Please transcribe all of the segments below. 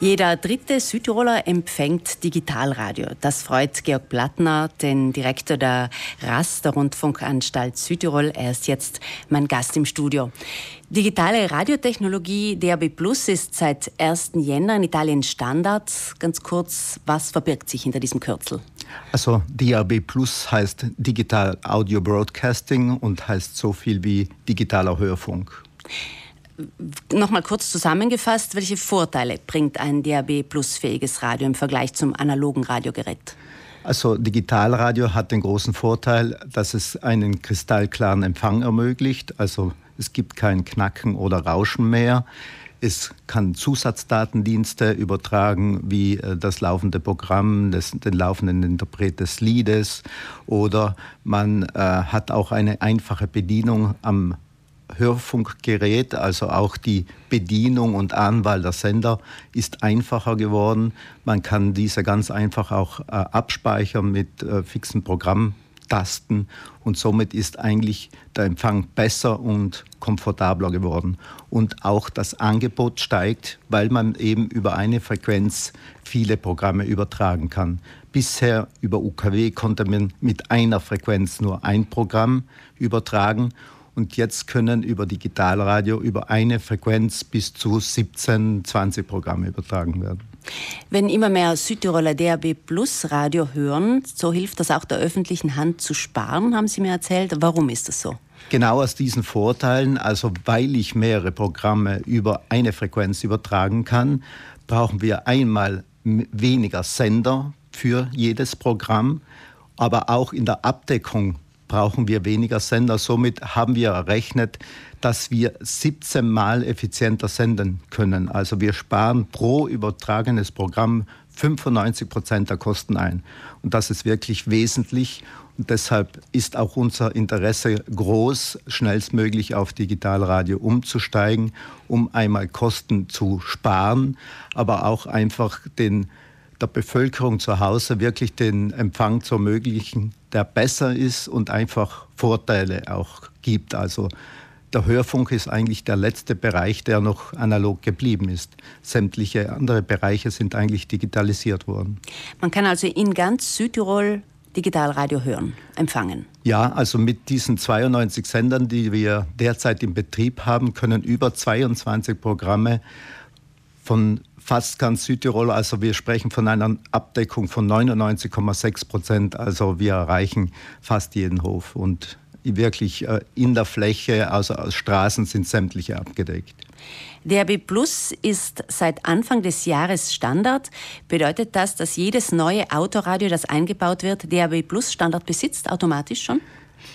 Jeder dritte Südtiroler empfängt Digitalradio. Das freut Georg Plattner, den Direktor der RAS, der Rundfunkanstalt Südtirol. Er ist jetzt mein Gast im Studio. Digitale Radiotechnologie DAB Plus ist seit 1. Jänner in Italien Standard. Ganz kurz, was verbirgt sich hinter diesem Kürzel? Also DAB Plus heißt Digital Audio Broadcasting und heißt so viel wie digitaler Hörfunk. Nochmal kurz zusammengefasst, welche Vorteile bringt ein DAB Plus fähiges Radio im Vergleich zum analogen Radiogerät? Also Digitalradio hat den großen Vorteil, dass es einen kristallklaren Empfang ermöglicht. Also es gibt kein Knacken oder Rauschen mehr. Es kann Zusatzdatendienste übertragen, wie äh, das laufende Programm, des, den laufenden Interpret des Liedes. Oder man äh, hat auch eine einfache Bedienung am Hörfunkgerät, also auch die Bedienung und Anwahl der Sender ist einfacher geworden. Man kann diese ganz einfach auch äh, abspeichern mit äh, fixen Programmtasten und somit ist eigentlich der Empfang besser und komfortabler geworden. Und auch das Angebot steigt, weil man eben über eine Frequenz viele Programme übertragen kann. Bisher über UKW konnte man mit einer Frequenz nur ein Programm übertragen und jetzt können über Digitalradio über eine Frequenz bis zu 17, 20 Programme übertragen werden. Wenn immer mehr Südtiroler DAB Plus Radio hören, so hilft das auch der öffentlichen Hand zu sparen, haben Sie mir erzählt. Warum ist das so? Genau aus diesen Vorteilen, also weil ich mehrere Programme über eine Frequenz übertragen kann, brauchen wir einmal weniger Sender für jedes Programm, aber auch in der Abdeckung brauchen wir weniger Sender. Somit haben wir errechnet, dass wir 17 Mal effizienter senden können. Also wir sparen pro übertragenes Programm 95 Prozent der Kosten ein. Und das ist wirklich wesentlich. Und deshalb ist auch unser Interesse groß, schnellstmöglich auf Digitalradio umzusteigen, um einmal Kosten zu sparen, aber auch einfach den der Bevölkerung zu Hause wirklich den Empfang zu ermöglichen, der besser ist und einfach Vorteile auch gibt. Also der Hörfunk ist eigentlich der letzte Bereich, der noch analog geblieben ist. Sämtliche andere Bereiche sind eigentlich digitalisiert worden. Man kann also in ganz Südtirol Digitalradio hören, empfangen. Ja, also mit diesen 92 Sendern, die wir derzeit im Betrieb haben, können über 22 Programme von fast ganz Südtirol. Also wir sprechen von einer Abdeckung von 99,6 Prozent. Also wir erreichen fast jeden Hof und wirklich äh, in der Fläche, also aus Straßen sind sämtliche abgedeckt. DRB Plus ist seit Anfang des Jahres Standard. Bedeutet das, dass jedes neue Autoradio, das eingebaut wird, DRB Plus Standard besitzt, automatisch schon?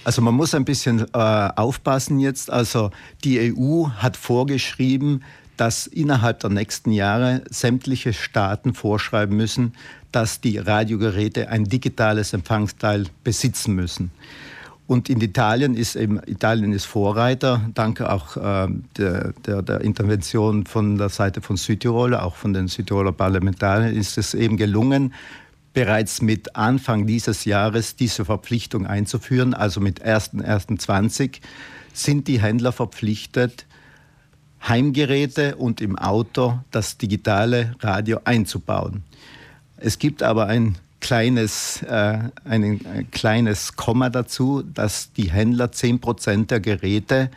Also man muss ein bisschen äh, aufpassen jetzt. Also die EU hat vorgeschrieben, dass innerhalb der nächsten Jahre sämtliche Staaten vorschreiben müssen, dass die Radiogeräte ein digitales Empfangsteil besitzen müssen. Und in Italien ist eben, Italien ist Vorreiter, danke auch äh, der, der, der, Intervention von der Seite von Südtirol, auch von den Südtiroler Parlamentariern, ist es eben gelungen, bereits mit Anfang dieses Jahres diese Verpflichtung einzuführen. Also mit 1.1.20 sind die Händler verpflichtet, Heimgeräte und im Auto das digitale Radio einzubauen. Es gibt aber ein kleines, äh, ein, ein kleines Komma dazu, dass die Händler 10% der Geräte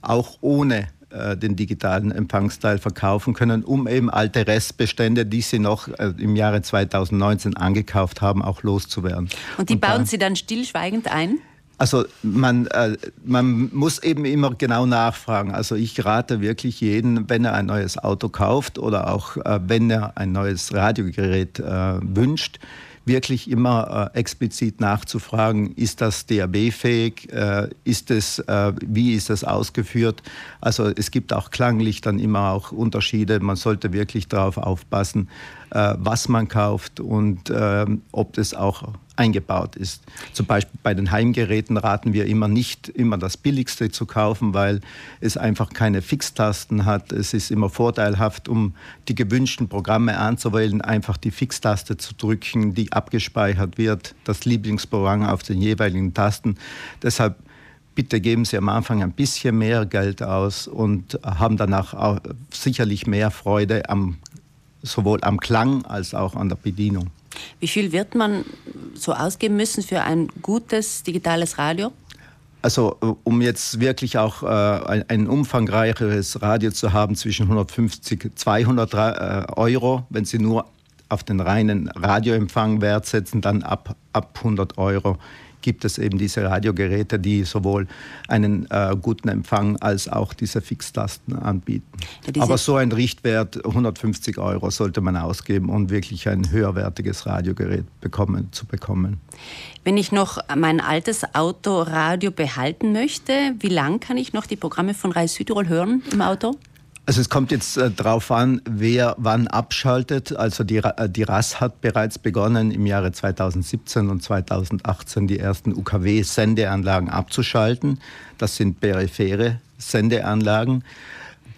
auch ohne äh, den digitalen Empfangsteil verkaufen können, um eben alte Restbestände, die sie noch äh, im Jahre 2019 angekauft haben, auch loszuwerden. Und die Und bauen da, Sie dann stillschweigend ein? Also man, äh, man muss eben immer genau nachfragen. Also ich rate wirklich jeden, wenn er ein neues Auto kauft oder auch äh, wenn er ein neues Radiogerät äh, wünscht, wirklich immer äh, explizit nachzufragen, ist das DAB-fähig, äh, ist es, äh, wie ist das ausgeführt. Also es gibt auch klanglich dann immer auch Unterschiede. Man sollte wirklich darauf aufpassen, was man kauft und ähm, ob das auch eingebaut ist. Zum Beispiel bei den Heimgeräten raten wir immer nicht, immer das Billigste zu kaufen, weil es einfach keine Fixtasten hat. Es ist immer vorteilhaft, um die gewünschten Programme anzuwählen, einfach die Fixtaste zu drücken, die abgespeichert wird, das Lieblingsprogramm auf den jeweiligen Tasten. Deshalb bitte geben Sie am Anfang ein bisschen mehr Geld aus und haben danach auch sicherlich mehr Freude am sowohl am Klang als auch an der Bedienung. Wie viel wird man so ausgeben müssen für ein gutes digitales Radio? Also um jetzt wirklich auch äh, ein, ein, umfangreicheres Radio zu haben, zwischen 150 und 200 äh, Euro, wenn Sie nur auf den reinen Radioempfang Wert setzen, dann ab, ab 100 Euro gibt es eben diese Radiogeräte, die sowohl einen äh, guten Empfang als auch diese Fixtasten anbieten. Ja, Aber so ein Richtwert 150 Euro sollte man ausgeben, um wirklich ein höherwertiges Radiogerät bekommen, zu bekommen. Wenn ich noch mein altes Autoradio behalten möchte, wie lang kann ich noch die Programme von Reis Südtirol hören im Auto? Also es kommt jetzt äh, darauf an, wer wann abschaltet. Also die, äh, die RAS hat bereits begonnen, im Jahre 2017 und 2018 die ersten UKW-Sendeanlagen abzuschalten. Das sind periphere Sendeanlagen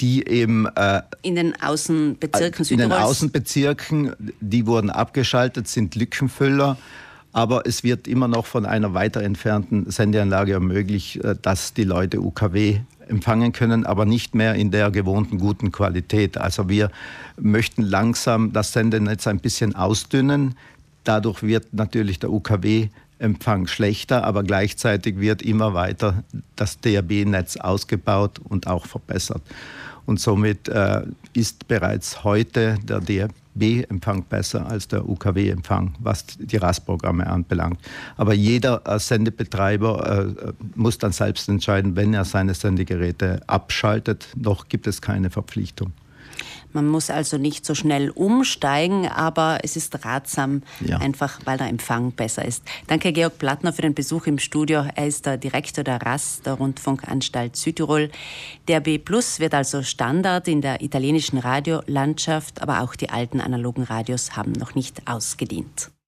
die eben äh, in den Außenbezirken Südtirols. In den Außenbezirken, die wurden abgeschaltet, sind Lückenfüller. Aber es wird immer noch von einer weiter entfernten Sendeanlage ermöglicht, äh, dass die Leute UKW empfangen können, aber nicht mehr in der gewohnten guten Qualität. Also wir möchten langsam das Sendenetz ein bisschen ausdünnen. Dadurch wird natürlich der UKW Empfang schlechter, aber gleichzeitig wird immer weiter das DAB-Netz ausgebaut und auch verbessert. Und somit äh, ist bereits heute der DAB B-Empfang besser als der UKW-Empfang, was die RAS-Programme anbelangt. Aber jeder äh, Sendebetreiber äh, muss dann selbst entscheiden, wenn er seine Sendegeräte abschaltet. Noch gibt es keine Verpflichtung. Man muss also nicht so schnell umsteigen, aber es ist ratsam, ja. einfach weil der Empfang besser ist. Danke Georg Plattner für den Besuch im Studio. Er ist der Direktor der RAS, der Rundfunkanstalt Südtirol. Der B Plus wird also Standard in der italienischen Radiolandschaft, aber auch die alten analogen Radios haben noch nicht ausgedient.